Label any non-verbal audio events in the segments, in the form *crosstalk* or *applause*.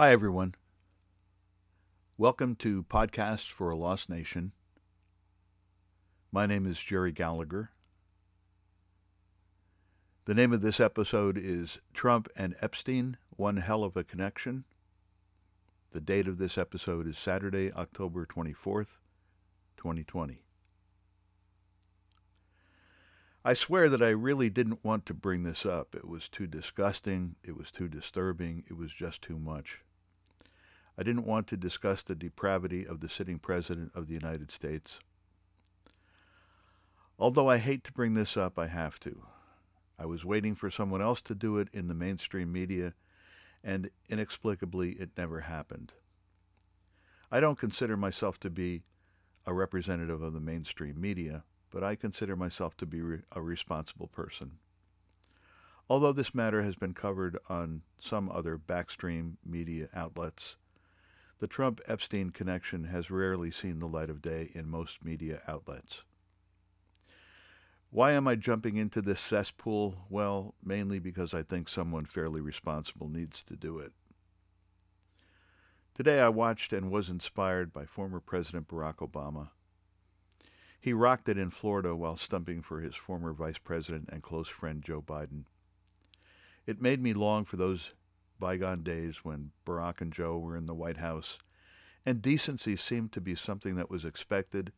Hi, everyone. Welcome to Podcast for a Lost Nation. My name is Jerry Gallagher. The name of this episode is Trump and Epstein, One Hell of a Connection. The date of this episode is Saturday, October 24th, 2020. I swear that I really didn't want to bring this up. It was too disgusting. It was too disturbing. It was just too much. I didn't want to discuss the depravity of the sitting President of the United States. Although I hate to bring this up, I have to. I was waiting for someone else to do it in the mainstream media, and inexplicably it never happened. I don't consider myself to be a representative of the mainstream media, but I consider myself to be re- a responsible person. Although this matter has been covered on some other backstream media outlets, the Trump Epstein connection has rarely seen the light of day in most media outlets. Why am I jumping into this cesspool? Well, mainly because I think someone fairly responsible needs to do it. Today I watched and was inspired by former President Barack Obama. He rocked it in Florida while stumping for his former vice president and close friend Joe Biden. It made me long for those bygone days when Barack and Joe were in the White House, and decency seemed to be something that was expected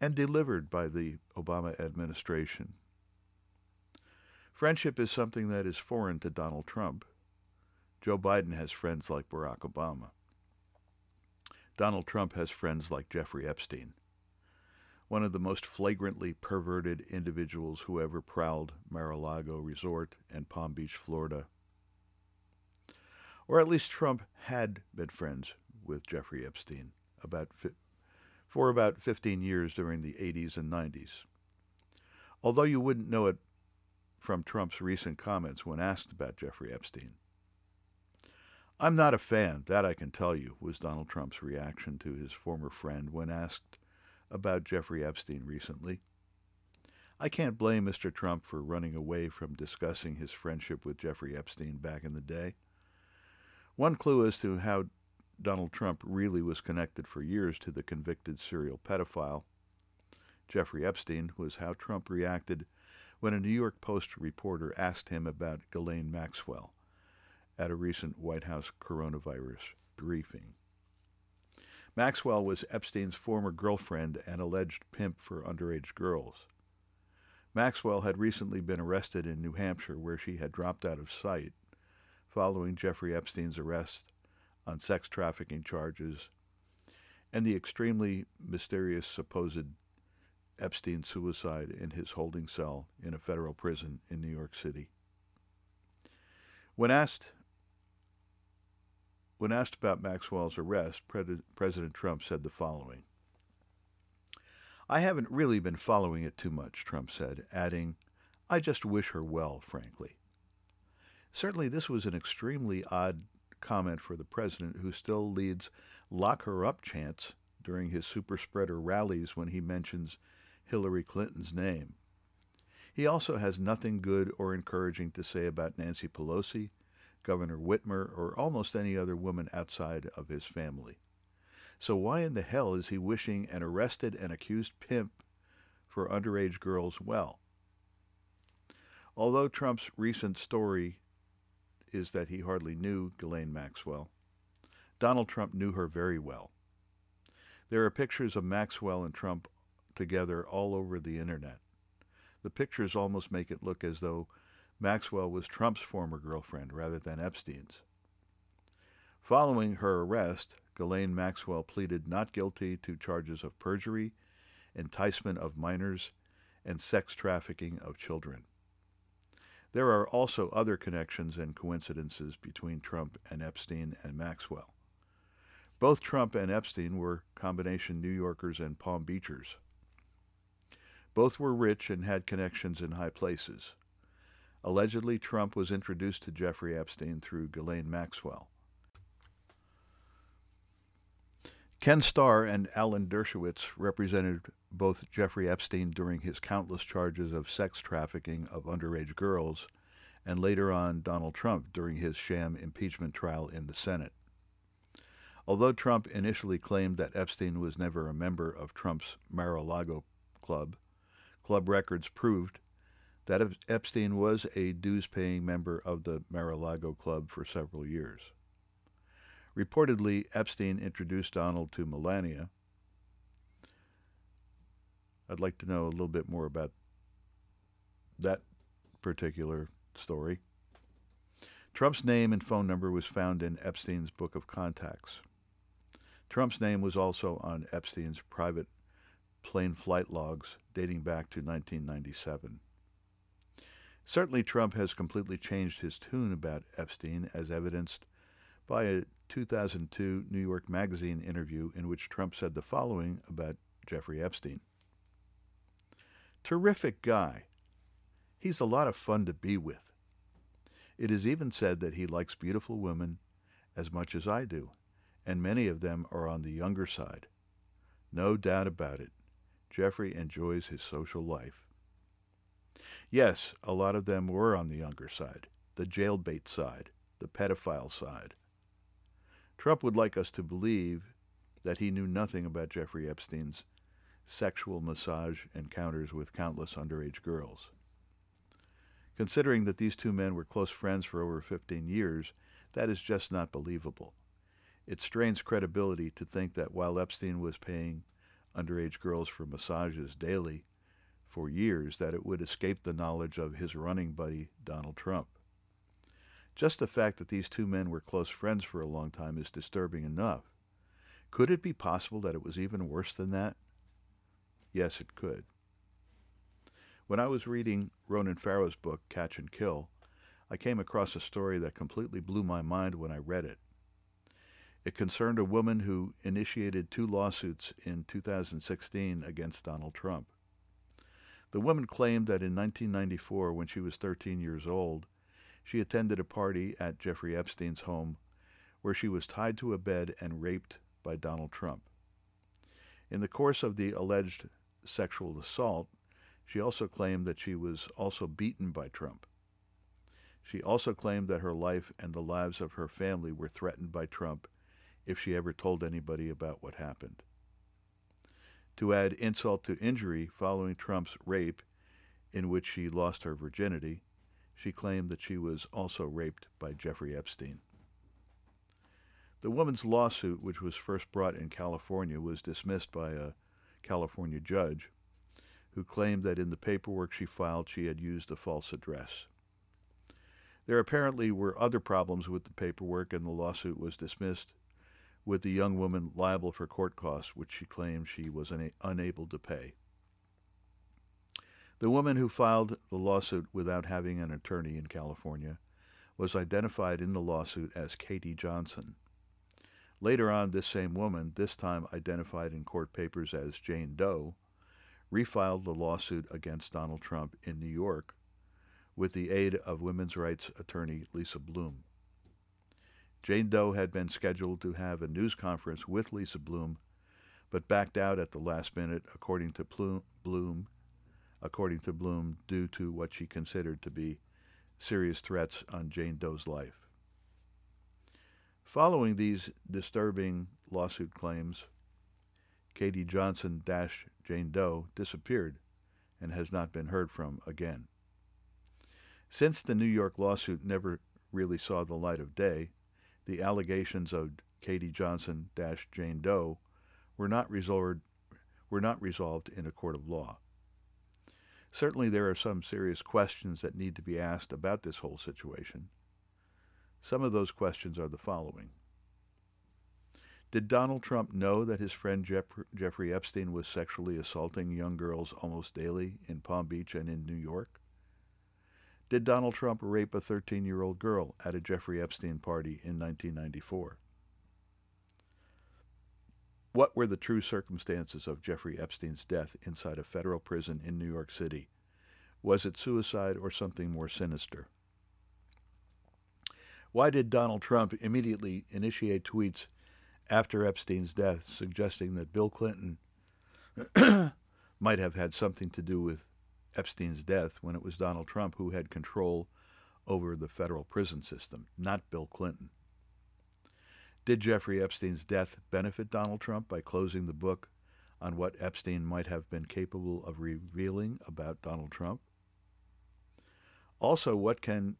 and delivered by the Obama administration. Friendship is something that is foreign to Donald Trump. Joe Biden has friends like Barack Obama. Donald Trump has friends like Jeffrey Epstein one of the most flagrantly perverted individuals who ever prowled Mar-a-Lago Resort and Palm Beach, Florida. Or at least Trump had been friends with Jeffrey Epstein about fi- for about 15 years during the 80s and 90s. Although you wouldn't know it from Trump's recent comments when asked about Jeffrey Epstein. I'm not a fan, that I can tell you, was Donald Trump's reaction to his former friend when asked about Jeffrey Epstein recently. I can't blame Mr. Trump for running away from discussing his friendship with Jeffrey Epstein back in the day. One clue as to how Donald Trump really was connected for years to the convicted serial pedophile, Jeffrey Epstein, was how Trump reacted when a New York Post reporter asked him about Ghislaine Maxwell at a recent White House coronavirus briefing. Maxwell was Epstein's former girlfriend and alleged pimp for underage girls. Maxwell had recently been arrested in New Hampshire, where she had dropped out of sight following Jeffrey Epstein's arrest on sex trafficking charges and the extremely mysterious supposed Epstein suicide in his holding cell in a federal prison in New York City. When asked when asked about Maxwell's arrest, President Trump said the following I haven't really been following it too much, Trump said, adding, I just wish her well, frankly. Certainly, this was an extremely odd comment for the president, who still leads lock her up chants during his super spreader rallies when he mentions Hillary Clinton's name. He also has nothing good or encouraging to say about Nancy Pelosi, Governor Whitmer, or almost any other woman outside of his family. So why in the hell is he wishing an arrested and accused pimp for underage girls well? Although Trump's recent story is that he hardly knew Ghislaine Maxwell, Donald Trump knew her very well. There are pictures of Maxwell and Trump together all over the internet. The pictures almost make it look as though Maxwell was Trump's former girlfriend rather than Epstein's. Following her arrest, Ghislaine Maxwell pleaded not guilty to charges of perjury, enticement of minors, and sex trafficking of children. There are also other connections and coincidences between Trump and Epstein and Maxwell. Both Trump and Epstein were combination New Yorkers and Palm Beachers. Both were rich and had connections in high places. Allegedly, Trump was introduced to Jeffrey Epstein through Ghislaine Maxwell. Ken Starr and Alan Dershowitz represented both Jeffrey Epstein during his countless charges of sex trafficking of underage girls and later on Donald Trump during his sham impeachment trial in the Senate. Although Trump initially claimed that Epstein was never a member of Trump's Mar-a-Lago club, club records proved that Epstein was a dues-paying member of the Mar-a-Lago club for several years. Reportedly, Epstein introduced Donald to Melania. I'd like to know a little bit more about that particular story. Trump's name and phone number was found in Epstein's book of contacts. Trump's name was also on Epstein's private plane flight logs dating back to 1997. Certainly, Trump has completely changed his tune about Epstein, as evidenced by a 2002 New York Magazine interview in which Trump said the following about Jeffrey Epstein Terrific guy. He's a lot of fun to be with. It is even said that he likes beautiful women as much as I do, and many of them are on the younger side. No doubt about it. Jeffrey enjoys his social life. Yes, a lot of them were on the younger side, the jailbait side, the pedophile side. Trump would like us to believe that he knew nothing about Jeffrey Epstein's sexual massage encounters with countless underage girls. Considering that these two men were close friends for over 15 years, that is just not believable. It strains credibility to think that while Epstein was paying underage girls for massages daily for years, that it would escape the knowledge of his running buddy, Donald Trump. Just the fact that these two men were close friends for a long time is disturbing enough. Could it be possible that it was even worse than that? Yes, it could. When I was reading Ronan Farrow's book, Catch and Kill, I came across a story that completely blew my mind when I read it. It concerned a woman who initiated two lawsuits in 2016 against Donald Trump. The woman claimed that in 1994, when she was 13 years old, she attended a party at Jeffrey Epstein's home where she was tied to a bed and raped by Donald Trump. In the course of the alleged sexual assault, she also claimed that she was also beaten by Trump. She also claimed that her life and the lives of her family were threatened by Trump if she ever told anybody about what happened. To add insult to injury, following Trump's rape, in which she lost her virginity, she claimed that she was also raped by Jeffrey Epstein. The woman's lawsuit, which was first brought in California, was dismissed by a California judge who claimed that in the paperwork she filed she had used a false address. There apparently were other problems with the paperwork, and the lawsuit was dismissed, with the young woman liable for court costs, which she claimed she was una- unable to pay. The woman who filed the lawsuit without having an attorney in California was identified in the lawsuit as Katie Johnson. Later on, this same woman, this time identified in court papers as Jane Doe, refiled the lawsuit against Donald Trump in New York with the aid of women's rights attorney Lisa Bloom. Jane Doe had been scheduled to have a news conference with Lisa Bloom, but backed out at the last minute, according to Bloom, according to Bloom, due to what she considered to be serious threats on Jane Doe's life. Following these disturbing lawsuit claims, Katie Johnson Jane Doe disappeared and has not been heard from again. Since the New York lawsuit never really saw the light of day, the allegations of Katie Johnson Jane Doe were not resolved were not resolved in a court of law. Certainly there are some serious questions that need to be asked about this whole situation. Some of those questions are the following. Did Donald Trump know that his friend Jeffrey Epstein was sexually assaulting young girls almost daily in Palm Beach and in New York? Did Donald Trump rape a 13 year old girl at a Jeffrey Epstein party in 1994? What were the true circumstances of Jeffrey Epstein's death inside a federal prison in New York City? Was it suicide or something more sinister? Why did Donald Trump immediately initiate tweets after Epstein's death, suggesting that Bill Clinton *clears throat* might have had something to do with Epstein's death when it was Donald Trump who had control over the federal prison system, not Bill Clinton. Did Jeffrey Epstein's death benefit Donald Trump by closing the book on what Epstein might have been capable of revealing about Donald Trump? Also, what can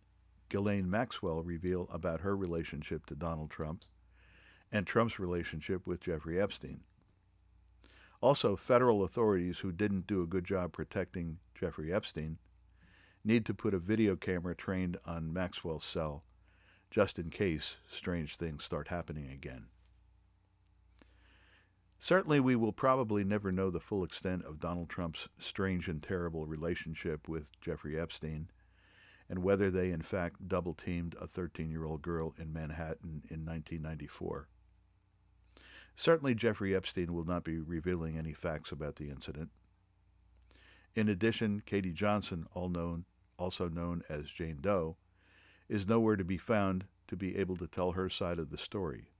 Ghislaine Maxwell reveal about her relationship to Donald Trump and Trump's relationship with Jeffrey Epstein? Also, federal authorities who didn't do a good job protecting Jeffrey Epstein need to put a video camera trained on Maxwell's cell just in case strange things start happening again. Certainly, we will probably never know the full extent of Donald Trump's strange and terrible relationship with Jeffrey Epstein and whether they in fact double teamed a 13 year old girl in Manhattan in 1994. Certainly, Jeffrey Epstein will not be revealing any facts about the incident. In addition, Katie Johnson, all known, also known as Jane Doe, is nowhere to be found to be able to tell her side of the story.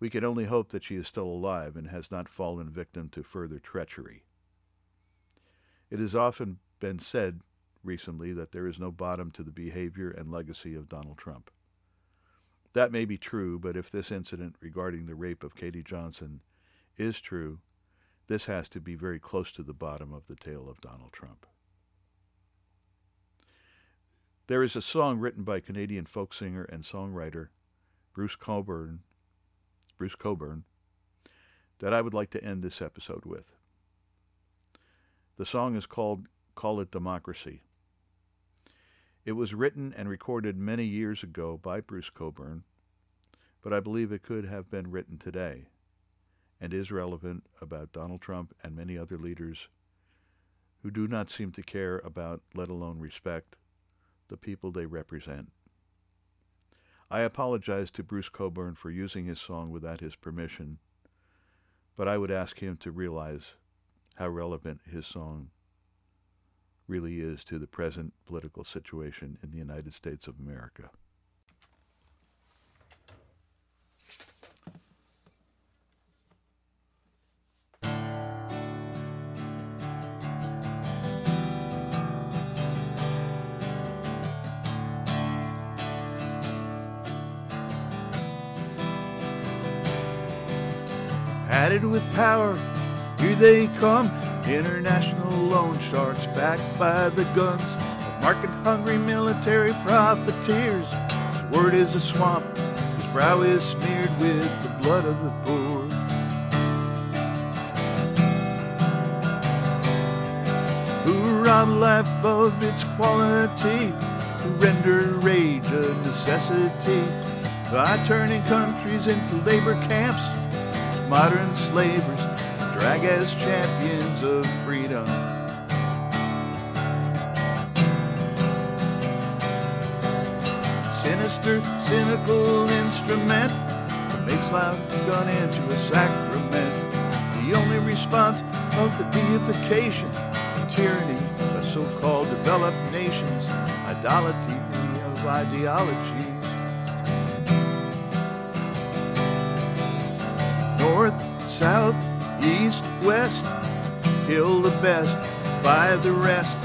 We can only hope that she is still alive and has not fallen victim to further treachery. It has often been said recently that there is no bottom to the behavior and legacy of Donald Trump. That may be true, but if this incident regarding the rape of Katie Johnson is true, this has to be very close to the bottom of the tale of Donald Trump. There is a song written by Canadian folk singer and songwriter Bruce Cockburn, Bruce Cockburn, that I would like to end this episode with. The song is called Call It Democracy. It was written and recorded many years ago by Bruce Cockburn, but I believe it could have been written today and is relevant about Donald Trump and many other leaders who do not seem to care about, let alone respect, the people they represent. I apologize to Bruce Cockburn for using his song without his permission, but I would ask him to realize how relevant his song really is to the present political situation in the United States of America. Added with power, here they come International loan sharks backed by the guns of market hungry military profiteers. His word is a swamp, his brow is smeared with the blood of the poor. Who rob life of its quality, who render rage a necessity by turning countries into labor camps, modern slavers drag as champions of freedom. Sinister, cynical instrument that makes life gun into a sacrament. The only response of the deification of tyranny by so-called developed nations, idolatry of ideology. North, South, east, west. Kill the best, buy the rest.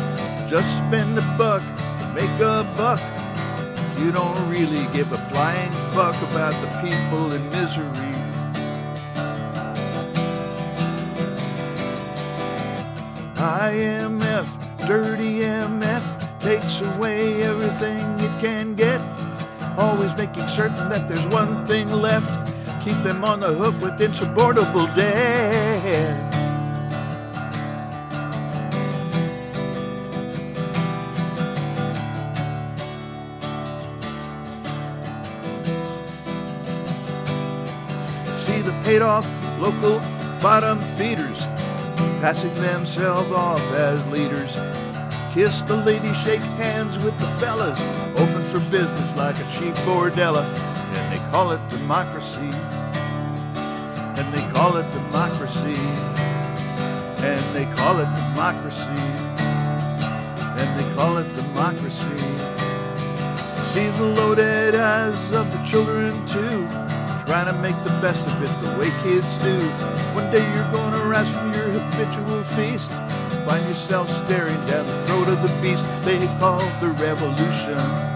Just spend a buck make a buck. You don't really give a flying fuck about the people in misery. IMF, dirty MF, takes away everything it can get. Always making certain that there's one thing left keep them on the hook with insupportable debt. See the paid off local bottom feeders passing themselves off as leaders. Kiss the ladies, shake hands with the fellas, open for business like a cheap bordella, and they call it democracy call it democracy. And they call it democracy. And they call it democracy. See the loaded eyes of the children too, trying to make the best of it the way kids do. One day you're gonna rise from your habitual feast, find yourself staring down the throat of the beast they call the revolution.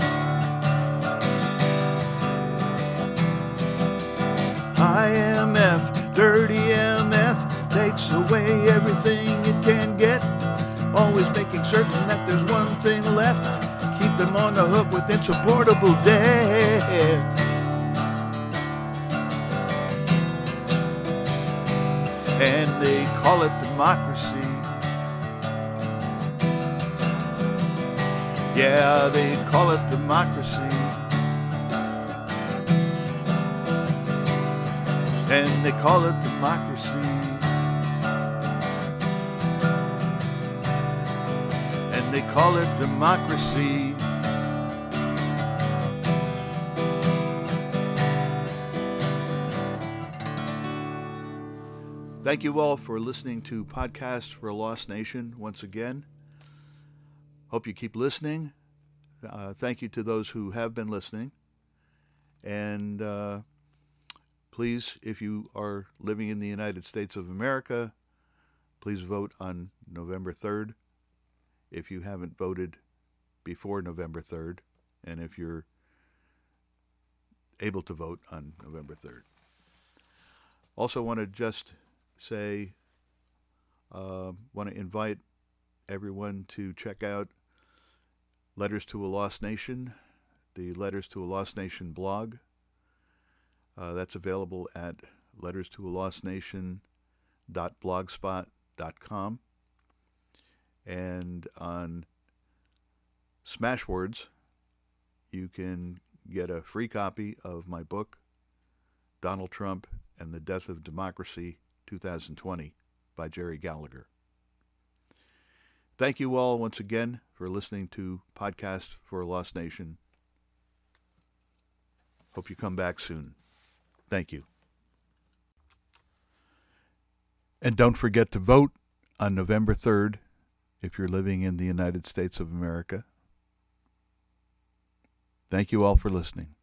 Dirty MF, takes away everything it can get. Always making certain that there's one thing left. Keep them on the hook with insupportable debt. And they call it democracy. Yeah, they call it democracy. And they call it democracy. And they call it democracy. Thank you all for listening to Podcast for a Lost Nation once again. Hope you keep listening. Uh, thank you to those who have been listening. And uh, please, if you are living in the United States of America, please vote on November 3rd. If you haven't voted before November 3rd, and if you're able to vote on November 3rd. Also, want to just say, uh, want to invite everyone to check out Letters to a Lost Nation, the Letters to a Lost Nation blog. Uh, that's available at letters to a lost nation.blogspot.com. And on Smashwords, you can get a free copy of my book, Donald Trump and the Death of Democracy 2020 by Jerry Gallagher. Thank you all once again for listening to Podcast for a Lost Nation. Hope you come back soon. Thank you. And don't forget to vote on November 3rd if you're living in the United States of America. Thank you all for listening.